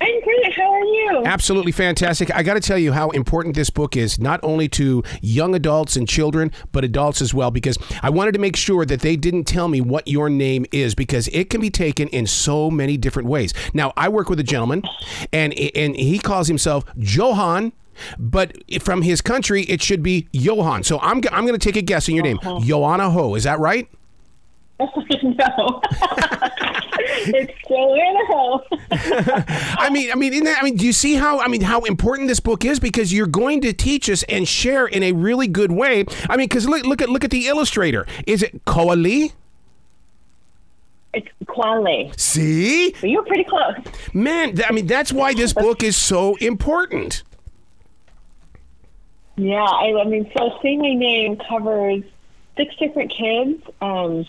I'm great. How are you? Absolutely fantastic. I got to tell you how important this book is, not only to young adults and children, but adults as well, because I wanted to make sure that they didn't tell me what your name is, because it can be taken in so many different ways. Now, I work with a gentleman, and and he calls himself Johan. But from his country, it should be Johan. So I'm, I'm going to take a guess on your name. Uh-huh. Joanna Ho. Is that right? no. it's still in. I mean, I mean, that, I mean, do you see how I mean how important this book is because you're going to teach us and share in a really good way. I mean, because look, look at look at the illustrator. Is it Koali? It's Khoa Le. See, So you're pretty close. man, th- I mean, that's why this book is so important. Yeah, I, I mean, so Say My Name covers six different kids um,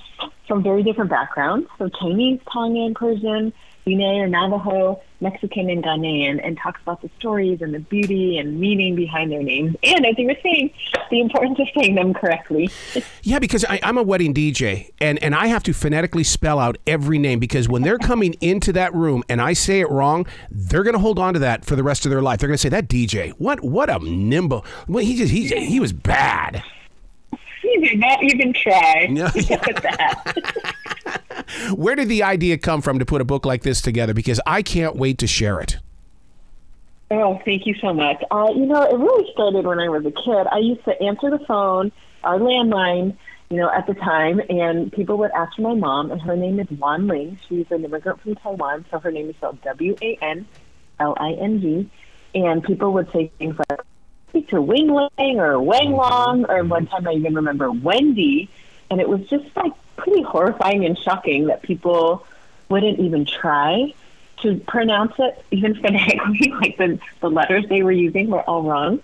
from very different backgrounds. So Chinese, Tongan, Persian, Diné or Navajo, Mexican, and Ghanaian, and talks about the stories and the beauty and meaning behind their names. And as you were saying, the importance of saying them correctly. Yeah, because I, I'm a wedding DJ, and, and I have to phonetically spell out every name because when they're coming into that room and I say it wrong, they're going to hold on to that for the rest of their life. They're going to say that DJ, what what a nimble. Well, he just he he was bad. You did not even try. No. that. Where did the idea come from to put a book like this together? Because I can't wait to share it. Oh, thank you so much. Uh, you know, it really started when I was a kid. I used to answer the phone, our landline, you know, at the time, and people would ask for my mom, and her name is Wan Ling. She's an immigrant from Taiwan, so her name is spelled W A N L I N G. And people would say things like, to Wing Ling or Wang Long, or one time I even remember Wendy. And it was just like pretty horrifying and shocking that people wouldn't even try to pronounce it, even phonetically, like the, the letters they were using were all wrong.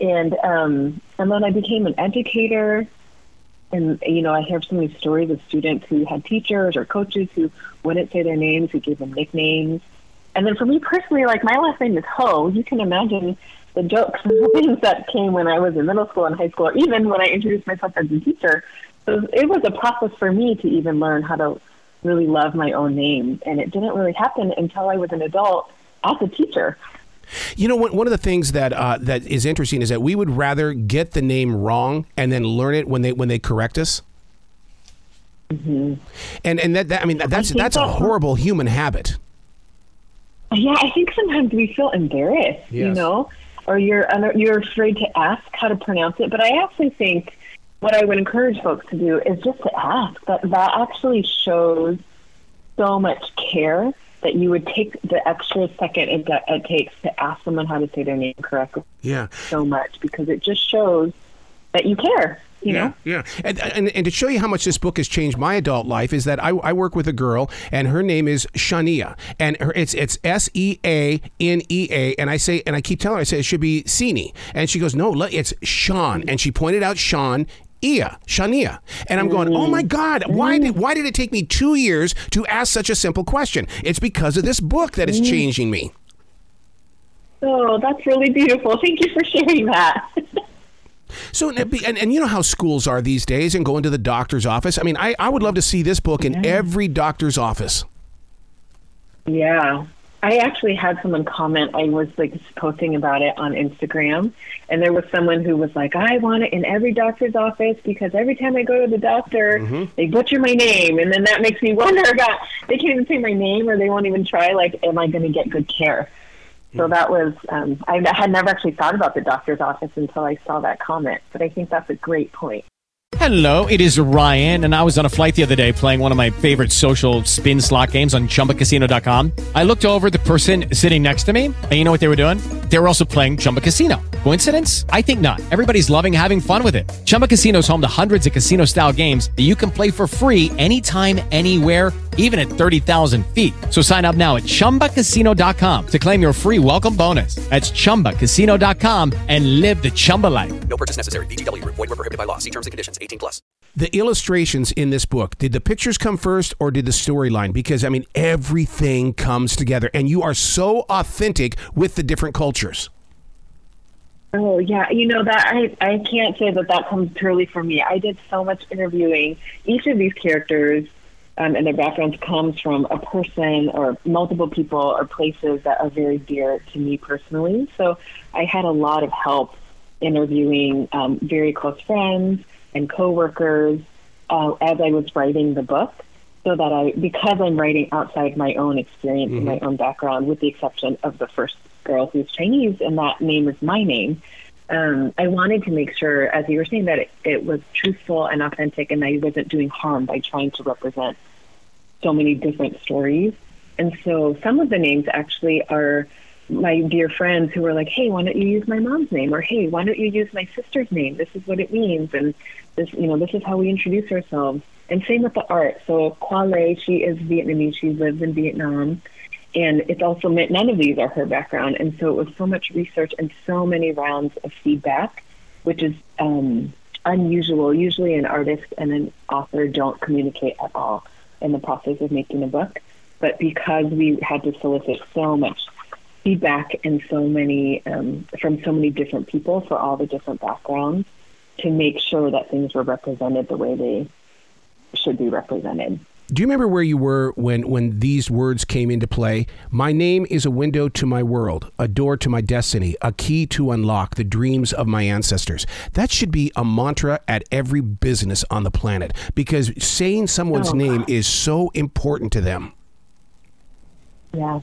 And um, and then I became an educator, and you know I hear so many stories of students who had teachers or coaches who wouldn't say their names, who gave them nicknames. And then for me personally, like my last name is Ho. You can imagine the jokes and things that came when I was in middle school and high school, or even when I introduced myself as a teacher. So it was a process for me to even learn how to really love my own name. And it didn't really happen until I was an adult as a teacher. You know, one of the things that uh, that is interesting is that we would rather get the name wrong and then learn it when they when they correct us. Mm-hmm. And and that, that I mean that's think that's a horrible human habit. Yeah, I think sometimes we feel embarrassed, you know, or you're you're afraid to ask how to pronounce it. But I actually think what I would encourage folks to do is just to ask. That that actually shows so much care that you would take the extra second it, it takes to ask someone how to say their name correctly. Yeah. So much because it just shows that you care. You know. Yeah, and, and and to show you how much this book has changed my adult life is that I, I work with a girl and her name is Shania and her it's it's S E A N E A and I say and I keep telling her I say it should be Sini and she goes no it's Sean and she pointed out Sean. Ia, Shania. And I'm going, oh my mm. God, why did, why did it take me two years to ask such a simple question? It's because of this book that is mm. changing me. Oh, that's really beautiful. Thank you for sharing that. So, and, and, and you know how schools are these days and going to the doctor's office. I mean, I, I would love to see this book in every doctor's office. Yeah. I actually had someone comment. I was like posting about it on Instagram, and there was someone who was like, "I want it in every doctor's office because every time I go to the doctor, Mm-hmm. they butcher my name, and then that makes me wonder about they can't even say my name, or they won't even try. Like, am I going to get good care?" So Hmm. that was um, I had never actually thought about the doctor's office until I saw that comment. But I think that's a great point. Hello, it is Ryan, and I was on a flight the other day playing one of my favorite social spin slot games on chumbacasino.com. I looked over at the person sitting next to me, and you know what they were doing? They were also playing Chumba Casino. Coincidence? I think not. Everybody's loving having fun with it. Chumba Casino is home to hundreds of casino style games that you can play for free anytime, anywhere, even at 30,000 feet. So sign up now at chumbacasino.com to claim your free welcome bonus. That's chumbacasino.com and live the Chumba life. No purchase necessary. VGW Group. Void were prohibited by law. See terms and conditions. 18 plus. The illustrations in this book, did the pictures come first or did the storyline? Because, I mean, everything comes together and you are so authentic with the different cultures. Oh yeah, you know that I I can't say that that comes purely from me. I did so much interviewing. Each of these characters um, and their backgrounds comes from a person or multiple people or places that are very dear to me personally. So I had a lot of help interviewing um, very close friends and coworkers uh, as I was writing the book. So that I, because I'm writing outside my own experience and my own background, with the exception of the first girl who's Chinese, and that name is my name. Um, I wanted to make sure, as you were saying, that it, it was truthful and authentic, and that I wasn't doing harm by trying to represent so many different stories. And so some of the names actually are my dear friends who were like, hey, why don't you use my mom's name? Or hey, why don't you use my sister's name? This is what it means. And this, you know, this is how we introduce ourselves. And same with the art. So Khoa Le, she is Vietnamese. She lives in Vietnam. And it's also meant none of these are her background. And so it was so much research and so many rounds of feedback, which is um, unusual. Usually an artist and an author don't communicate at all in the process of making a book. But because we had to solicit so much feedback and so many um, from so many different people for all the different backgrounds to make sure that things were represented the way they should be represented. Do you remember where you were when, when these words came into play? My name is a window to my world, a door to my destiny, a key to unlock the dreams of my ancestors. That should be a mantra at every business on the planet because saying someone's Oh, name is so important to them. Yeah.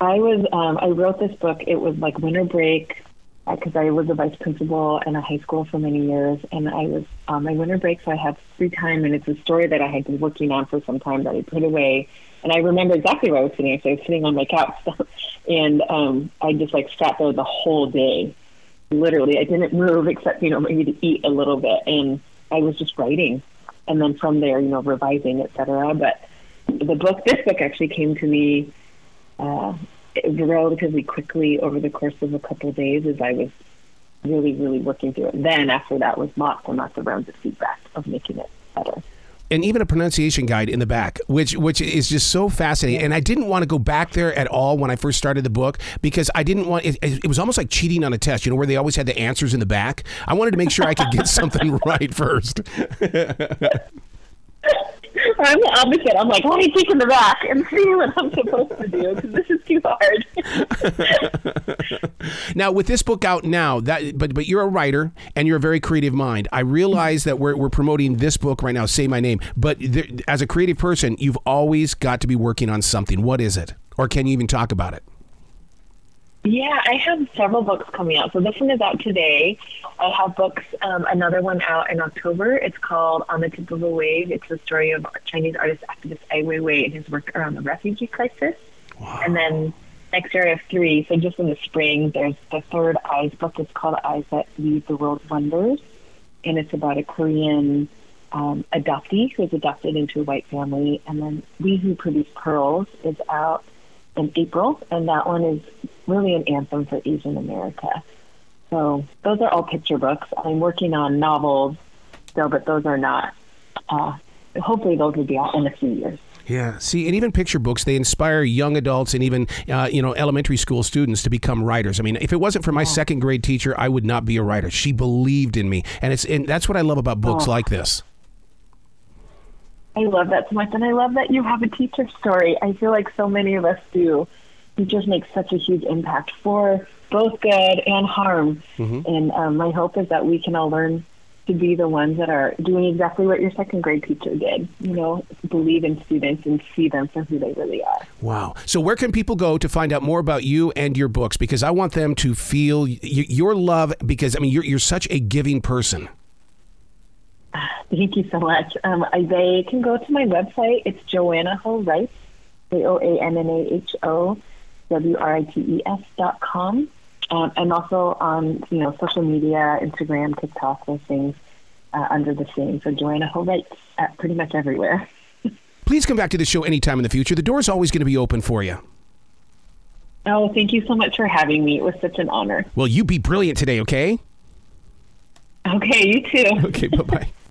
I was, um, I wrote this book. It was like winter break because I was a vice principal in a high school for many years. And I was on my winter break, so I had free time. And it's a story that I had been working on for some time that I put away. And I remember exactly where I was sitting. So I was sitting on my couch. and um, I just like sat there the whole day. Literally, I didn't move except, you know, maybe to eat a little bit. And I was just writing. And then from there, you know, revising, et cetera. But the book, this book actually came to me uh, relatively quickly over the course of a couple of days as I was really, really working through it. Then after that was lots and lots of rounds of feedback of making it better. and even a pronunciation guide in the back, which which is just so fascinating. And I didn't want to go back there at all when I first started the book because I didn't want it. It was almost like cheating on a test, you know, where they always had the answers in the back. I wanted to make sure I could get something right first. I'm the opposite. I'm like, let me take in the back and see what I'm supposed to do because this is too hard. Now, with this book out now, that but but you're a writer and you're a very creative mind. I realize that we're we're promoting this book right now. Say my name, but there, as a creative person, you've always got to be working on something. What is it, or can you even talk about it? Yeah, I have several books coming out. So this one is out today. I have books, um, another one out in October. It's called On the Tip of a Wave. It's the story of Chinese artist activist Ai Weiwei and his work around the refugee crisis. Wow. And then next year I have three. So just in the spring, there's the third Eyes book. It's called Eyes That Lead the World Wonders. And it's about a Korean um, adoptee who is adopted into a white family. And then We Who Produce Pearls is out in April, and that one is really an anthem for Asian America. So those are all picture books. I'm working on novels still, but those are not. Uh, hopefully, those will be out in a few years. Yeah. See, and even picture books, they inspire young adults and even, uh, you know, elementary school students to become writers. I mean, if it wasn't for my second grade teacher, I would not be a writer. She believed in me. And it's and that's what I love about books Oh. like this. I love that so much, and I love that you have a teacher story. I feel like so many of us do. teachers make such a huge impact for both good and harm. And um, my hope is that we can all learn to be the ones that are doing exactly what your second grade teacher did. You know, believe in students and see them for who they really are. Wow. So, where can people go to find out more about you and your books? Because I want them to feel y- your love. Because I mean, you're you're such a giving person. Thank you so much. Um, they can go to my website. It's Joanna Ho Writes, J O A N N A H O W R I T E S dot com. Um, and also on you know social media, Instagram, TikTok, those things uh, under the same. So Joanna Ho Writes at pretty much everywhere. Please come back to the show anytime in the future. The door is always going to be open for you. Oh, thank you so much for having me. It was such an honor. Well, you be brilliant today, okay? Okay, you too. Okay, bye bye.